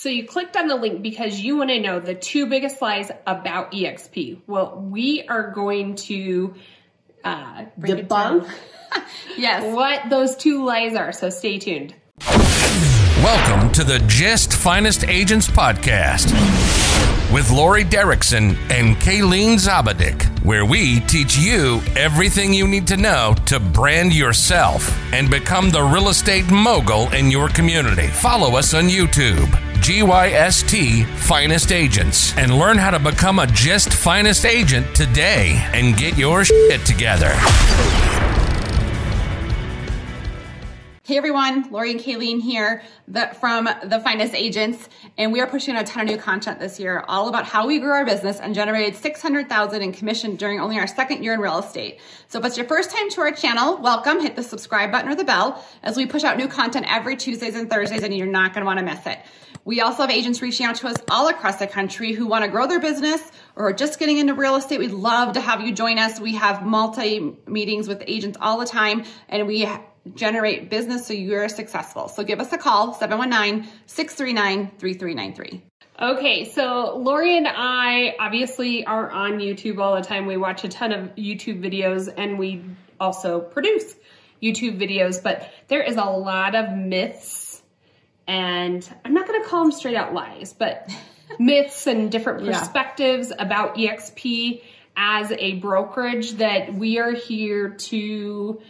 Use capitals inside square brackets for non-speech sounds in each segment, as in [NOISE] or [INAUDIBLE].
So you clicked on the link because you want to know the two biggest lies about EXP. Well, we are going to uh, debunk [LAUGHS] Yes. what those two lies are. So stay tuned. Welcome to the GYST Finest Agents Podcast with Lori Derrickson and Kayleen Zabadik, where we teach you everything you need to know to brand yourself and become the real estate mogul in your community. Follow us on YouTube. GYST Finest Agents and learn how to become a GYST Finest agent today and get your shit together. Hey everyone, Lori and Kayleen here the, from The Finest Agents, and we are pushing out a ton of new content this year, all about how we grew our business and generated 600000 in commission during only our second year in real estate. So if it's your first time to our channel, welcome. Hit the subscribe button or the bell as we push out new content every Tuesdays and Thursdays, and you're not going to want to miss it. We also have agents reaching out to us all across the country who want to grow their business or are just getting into real estate. We'd love to have you join us. We have multi meetings with agents all the time, and we generate business so you're successful. So give us a call, 719-639-3393. Okay, so Lori and I obviously are on YouTube all the time. We watch a ton of YouTube videos and we also produce YouTube videos, but there is a lot of myths and I'm not going to call them straight out lies, but [LAUGHS] myths and different Yeah. perspectives about EXP as a brokerage that we are here to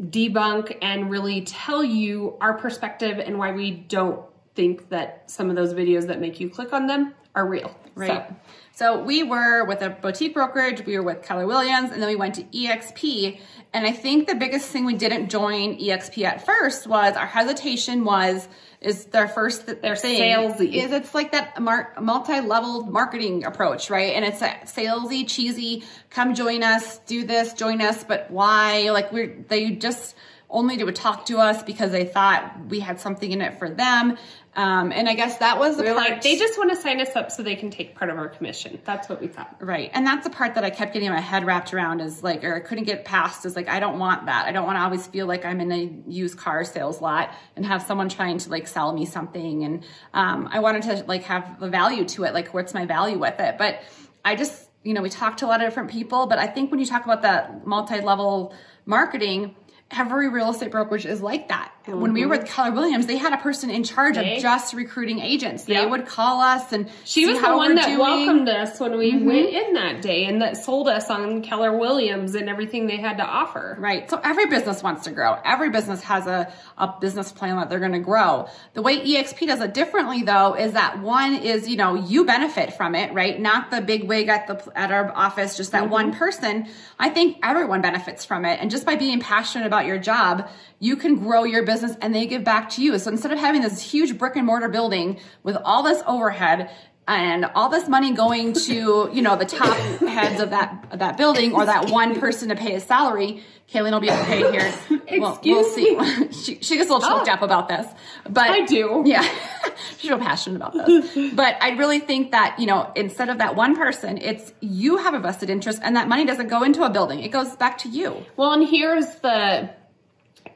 debunk and really tell you our perspective and why we don't think that some of those videos that make you click on them are real. Right. So, So we were with a boutique brokerage, we were with Keller Williams, and then we went to EXP. And I think the biggest thing we didn't join EXP at first was our hesitation was is their first their thing salesy. is it's like that multi-level marketing approach, right? And it's a salesy, cheesy. Come join us, do this, join us, but why? Like we're they just only would talk to us because they thought we had something in it for them. Um, and I guess that was the we're part like, they just want to sign us up so they can take part of our commission. That's what we thought. Right. And that's the part that I kept getting my head wrapped around is like, or I couldn't get past is like, I don't want that. I don't want to always feel like I'm in a used car sales lot and have someone trying to like sell me something. And, um, I wanted to like have the value to it. Like, what's my value with it? But I just, you know, we talked to a lot of different people, but I think when you talk about that multi-level marketing, every real estate brokerage is like that. When we were mm-hmm. with Keller Williams, they had a person in charge of just recruiting agents. They would call us and She was the one that doing. welcomed us when we mm-hmm. went in that day and that sold us on Keller Williams and everything they had to offer. Right. So every business wants to grow. Every business has a, a business plan that they're going to grow. The way EXP does it differently though is that one is, you know, you benefit from it, right? Not the big wig at the, at our office, just that mm-hmm. one person. I think everyone benefits from it. And just by being passionate about your job, you can grow your business and they give back to you. So instead of having this huge brick and mortar building with all this overhead, and all this money going to you know the top heads of that of that building or that one person to pay his salary. Kayleen will be okay here. Well, we'll Excuse see. [LAUGHS] she, she gets a little choked Oh. up about this, but I do. Yeah, [LAUGHS] she's real passionate about this. [LAUGHS] But I really think that you know instead of that one person, it's you have a vested interest, and that money doesn't go into a building; it goes back to you. Well, and here's the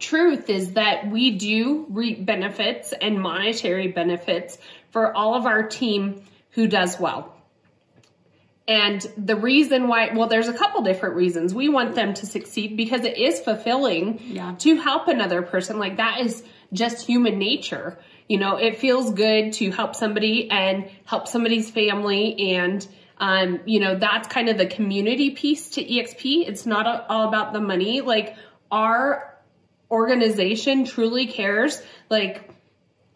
truth is that we do reap benefits and monetary benefits for all of our team who does well. And the reason why, well, there's a couple different reasons. We want them to succeed because it is fulfilling Yeah. to help another person. Like that is just human nature. You know, it feels good to help somebody and help somebody's family. And, um, you know, that's kind of the community piece to EXP. It's not a- all about the money. Like our organization truly cares. Like,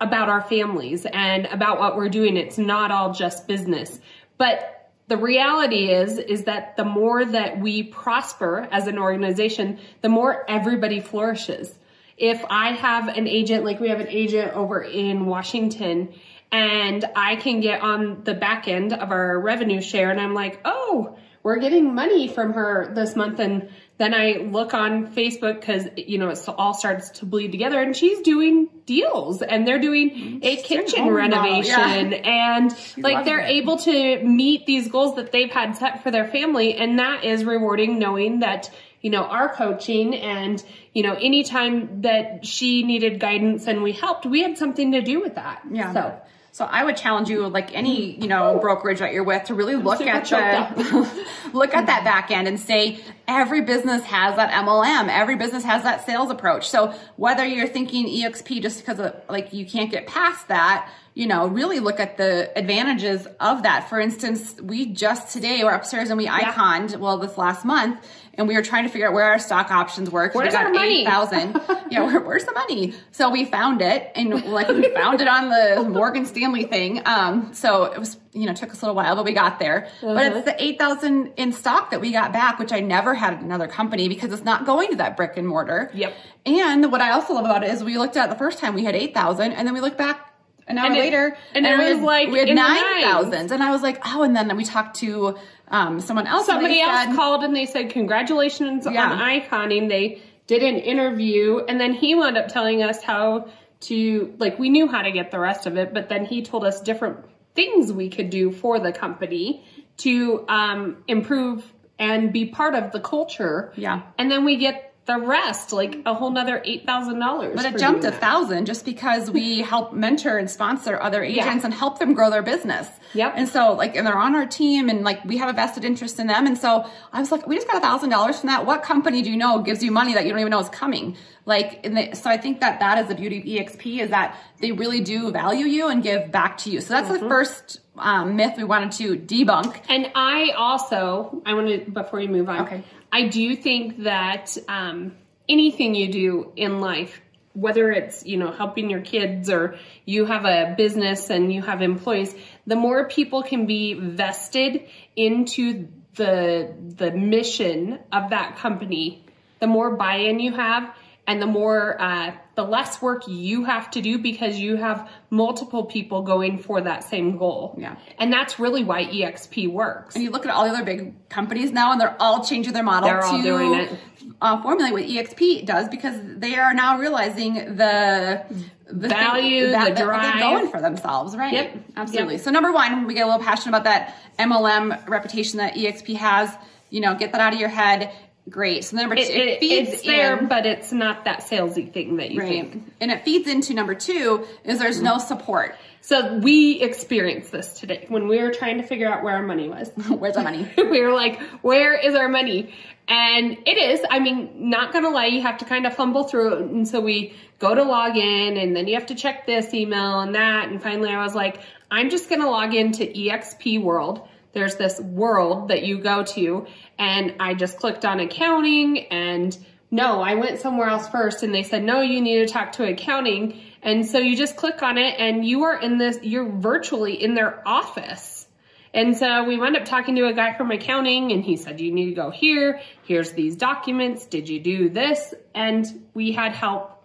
about our families and about what we're doing. It's not all just business. But the reality is is that the more that we prosper as an organization, the more everybody flourishes. If I have an agent like we have an agent over in Washington and I can get on the back end of our revenue share and I'm like, "Oh, we're getting money from her this month and then I look on Facebook because you know it all starts to bleed together, and she's doing deals, and they're doing a kitchen remodel, renovation, and like they're it. able to meet these goals that they've had set for their family, and that is rewarding, knowing that you know our coaching and you know anytime that she needed guidance and we helped, we had something to do with that. Yeah. So So I would challenge you, like any you know brokerage that you're with, to really look at the [LAUGHS] look at that back end and say every business has that MLM, every business has that sales approach. So whether you're thinking EXP just because of, like you can't get past that, you know, really look at the advantages of that. For instance, we just today were upstairs and we iconed well this last month and we were trying to figure out where our stock options were. we Where's got our money? 8,000. [LAUGHS] yeah, where, where's the money? So we found it and like we found it on the Morgan Stanley thing. Um, so it was, you know, took us a little while, but we got there. But it's the 8,000 in stock that we got back, which I never had at another company because it's not going to that brick and mortar. Yep. And what I also love about it is we looked at it the first time we had 8,000 and then we looked back an hour And it- later and it was had- like we had in the 9,000 and I was like, oh, and then we talked to um, someone else. Somebody else said- called and they said, Congratulations Yeah. on iconing. They did an interview and then he wound up telling us how to, like, we knew how to get the rest of it, but then he told us different things we could do for the company to um, improve and be part of the culture. Yeah. And then we get the rest, like a whole nother $8,000. But it jumped a thousand just because we [LAUGHS] help mentor and sponsor other agents Yeah. and help them grow their business. Yep. And so like, and they're on our team and like we have a vested interest in them. And so I was like, we just got a thousand dollars from that. What company do you know gives you money that you don't even know is coming? Like, and the, so I think that that is the beauty of EXP is that they really do value you and give back to you. So that's Mm-hmm. the first um, myth we wanted to debunk. And I also, I want to, before you move on, Okay. I do think that um, anything you do in life, whether it's, you know, helping your kids or you have a business and you have employees, the more people can be vested into the, the mission of that company, the more buy-in you have and the more, uh, the less work you have to do because you have multiple people going for that same goal. Yeah. And that's really why EXP works. And you look at all the other big companies now, and they're all changing their model They're to all doing it. Uh, formulate what EXP does because they are now realizing the, the Value, thing, the that, that drive. they're going for themselves, right? Yep. absolutely. Yep. So number one, we get a little passionate about that MLM reputation that EXP has. You know, get that out of your head. Great. So number two, It, it, feeds it's there, in- but it's not that salesy thing that you Right. think. And it feeds into number two is there's no support. So we experienced this today when we were trying to figure out where our money was. [LAUGHS] Where's our money? [LAUGHS] we were like, where is our money? And it is, I mean, not gonna lie, you have to kind of fumble through it. And so we go to log in and then you have to check this email and that. And finally I was like, I'm just gonna log into EXP World. There's this world that you go to and I just clicked on accounting and no, I went somewhere else first and they said, no, you need to talk to accounting. And so you just click on it and you are in this, you're virtually in their office. And so we wound up talking to a guy from accounting and he said, you need to go here. Here's these documents. Did you do this? And we had help.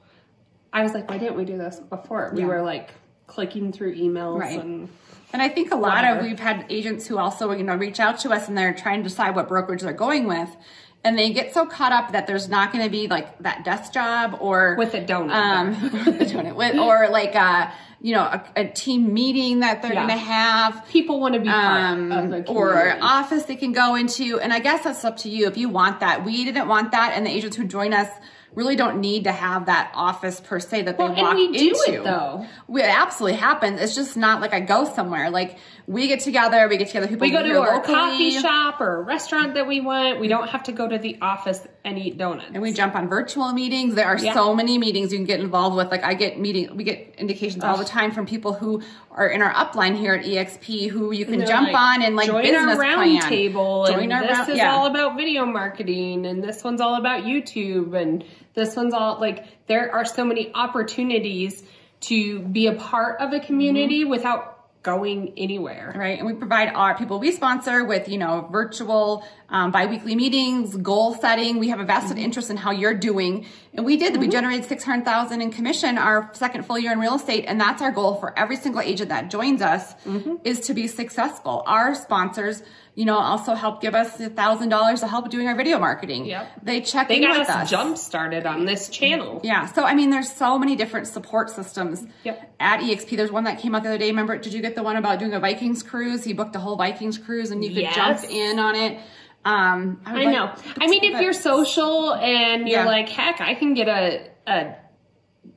I was like, why didn't we do this before? We Yeah. were like clicking through emails Right. and And I think a lot Whatever. of we've had agents who also you know reach out to us and they're trying to decide what brokerage they're going with, and they get so caught up that there's not going to be like that desk job or with a donut. um [LAUGHS] with a donut, with, or like a you know a, a team meeting that they're Yeah. going to have. People want to be part Um, or an office they can go into, and I guess that's up to you if you want that. We didn't want that, and the agents who join us really don't need to have that office per se that they Well, and walk we do it, though. We, it absolutely happens. It's just not like I go somewhere. Like we get together, we get together. People we go to our locally, coffee shop or a restaurant that we want. We don't have to go to the office and eat donuts. and we jump on virtual meetings. There are Yeah. so many meetings you can get involved with. Like I get meeting, we get indications all the time from people who are in our upline here at EXP who you can jump like, on and like join business our round plan. table Join and our this round- is yeah. all about video marketing and this one's all about youtube and this one's all like there are so many opportunities to be a part of a community Mm-hmm. without going anywhere right? And we provide our people we sponsor with, you know, virtual um, biweekly meetings, goal setting. We have a vested mm-hmm. interest in how you're doing, and we did. We mm-hmm. generated six hundred thousand in commission our second full year in real estate, and that's our goal for every single agent that joins us mm-hmm. is to be successful. Our sponsors. You know, also help give us a thousand dollars to help doing our video marketing. Yep. They check they in got with us us. jump started on this channel Yeah. So I mean, there's so many different support systems Yep. at EXP. There's one that came out the other day. Remember? Did you get the one about doing a Vikings cruise? He booked a whole Vikings cruise, and you could Yes. jump in on it. Um, would I like- know. I mean, if you're social and you're Yeah. like, heck, I can get a, a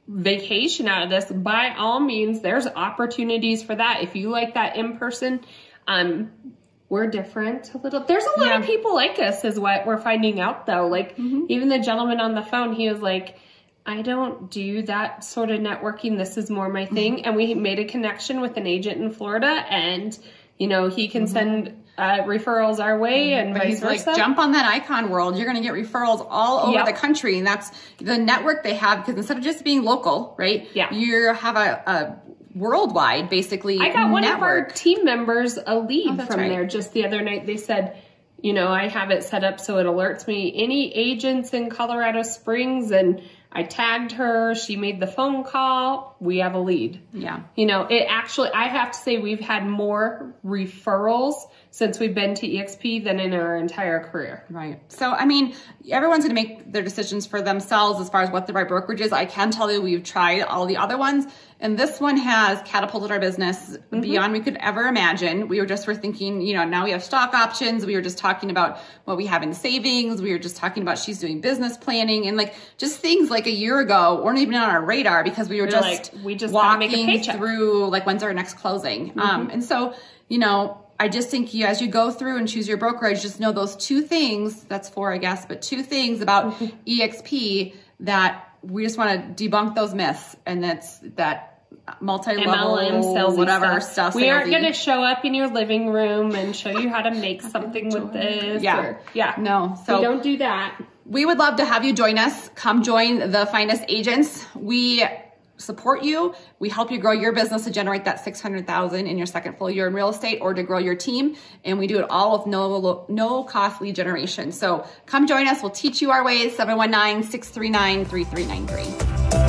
vacation out of this, by all means, there's opportunities for that. If you like that in person, um, we're different a little. There's a lot Yeah. of people like us, is what we're finding out though. Like Mm-hmm. even the gentleman on the phone, he was like, I don't do that sort of networking. This is more my Mm-hmm. thing. And we made a connection with an agent in Florida, and you know he can send uh, referrals our way and Mm-hmm. But vice he's like, jump on that icon world. You're going to get referrals all over Yep. the country. And that's the network they have because instead of just being local, right? Yeah. You have a, a worldwide, basically. I got one of our team members a lead Oh, from right. there just the other night. They said, you know, I have it set up so it alerts me any agents in Colorado Springs, and I tagged her. She made the phone call. We have a lead. Yeah. You know, it actually, I have to say, we've had more referrals since we've been to EXP than in our entire career. Right. So, I mean, everyone's going to make their decisions for themselves as far as what the right brokerage is. I can tell you we've tried all the other ones, and this one has catapulted our business mm-hmm. beyond we could ever imagine. We were just were thinking, you know, now we have stock options. We were just talking about what we have in savings. We were just talking about she's doing business planning and like just things like a year ago weren't even on our radar because we were just like, we just gotta make a walking paycheck. through like when's our next closing. Um, and so, you know, I just think you, as you go through and choose your brokerage, just know those two things. That's four, I guess, but two things about EXP that we just want to debunk those myths, and that's that multi-level, MLM whatever stuff. stuff. We aren't going to show up in your living room and show you how to make [LAUGHS] something with this. Yeah. or- yeah. No, so we don't do that. we would love to have you join us. Come join the finest agents. We support you. We help you grow your business to generate that 600,000 in your second full year in real estate or to grow your team. And we do it all with no, no cost lead generation. So come join us. We'll teach you our ways. 719-639-3393.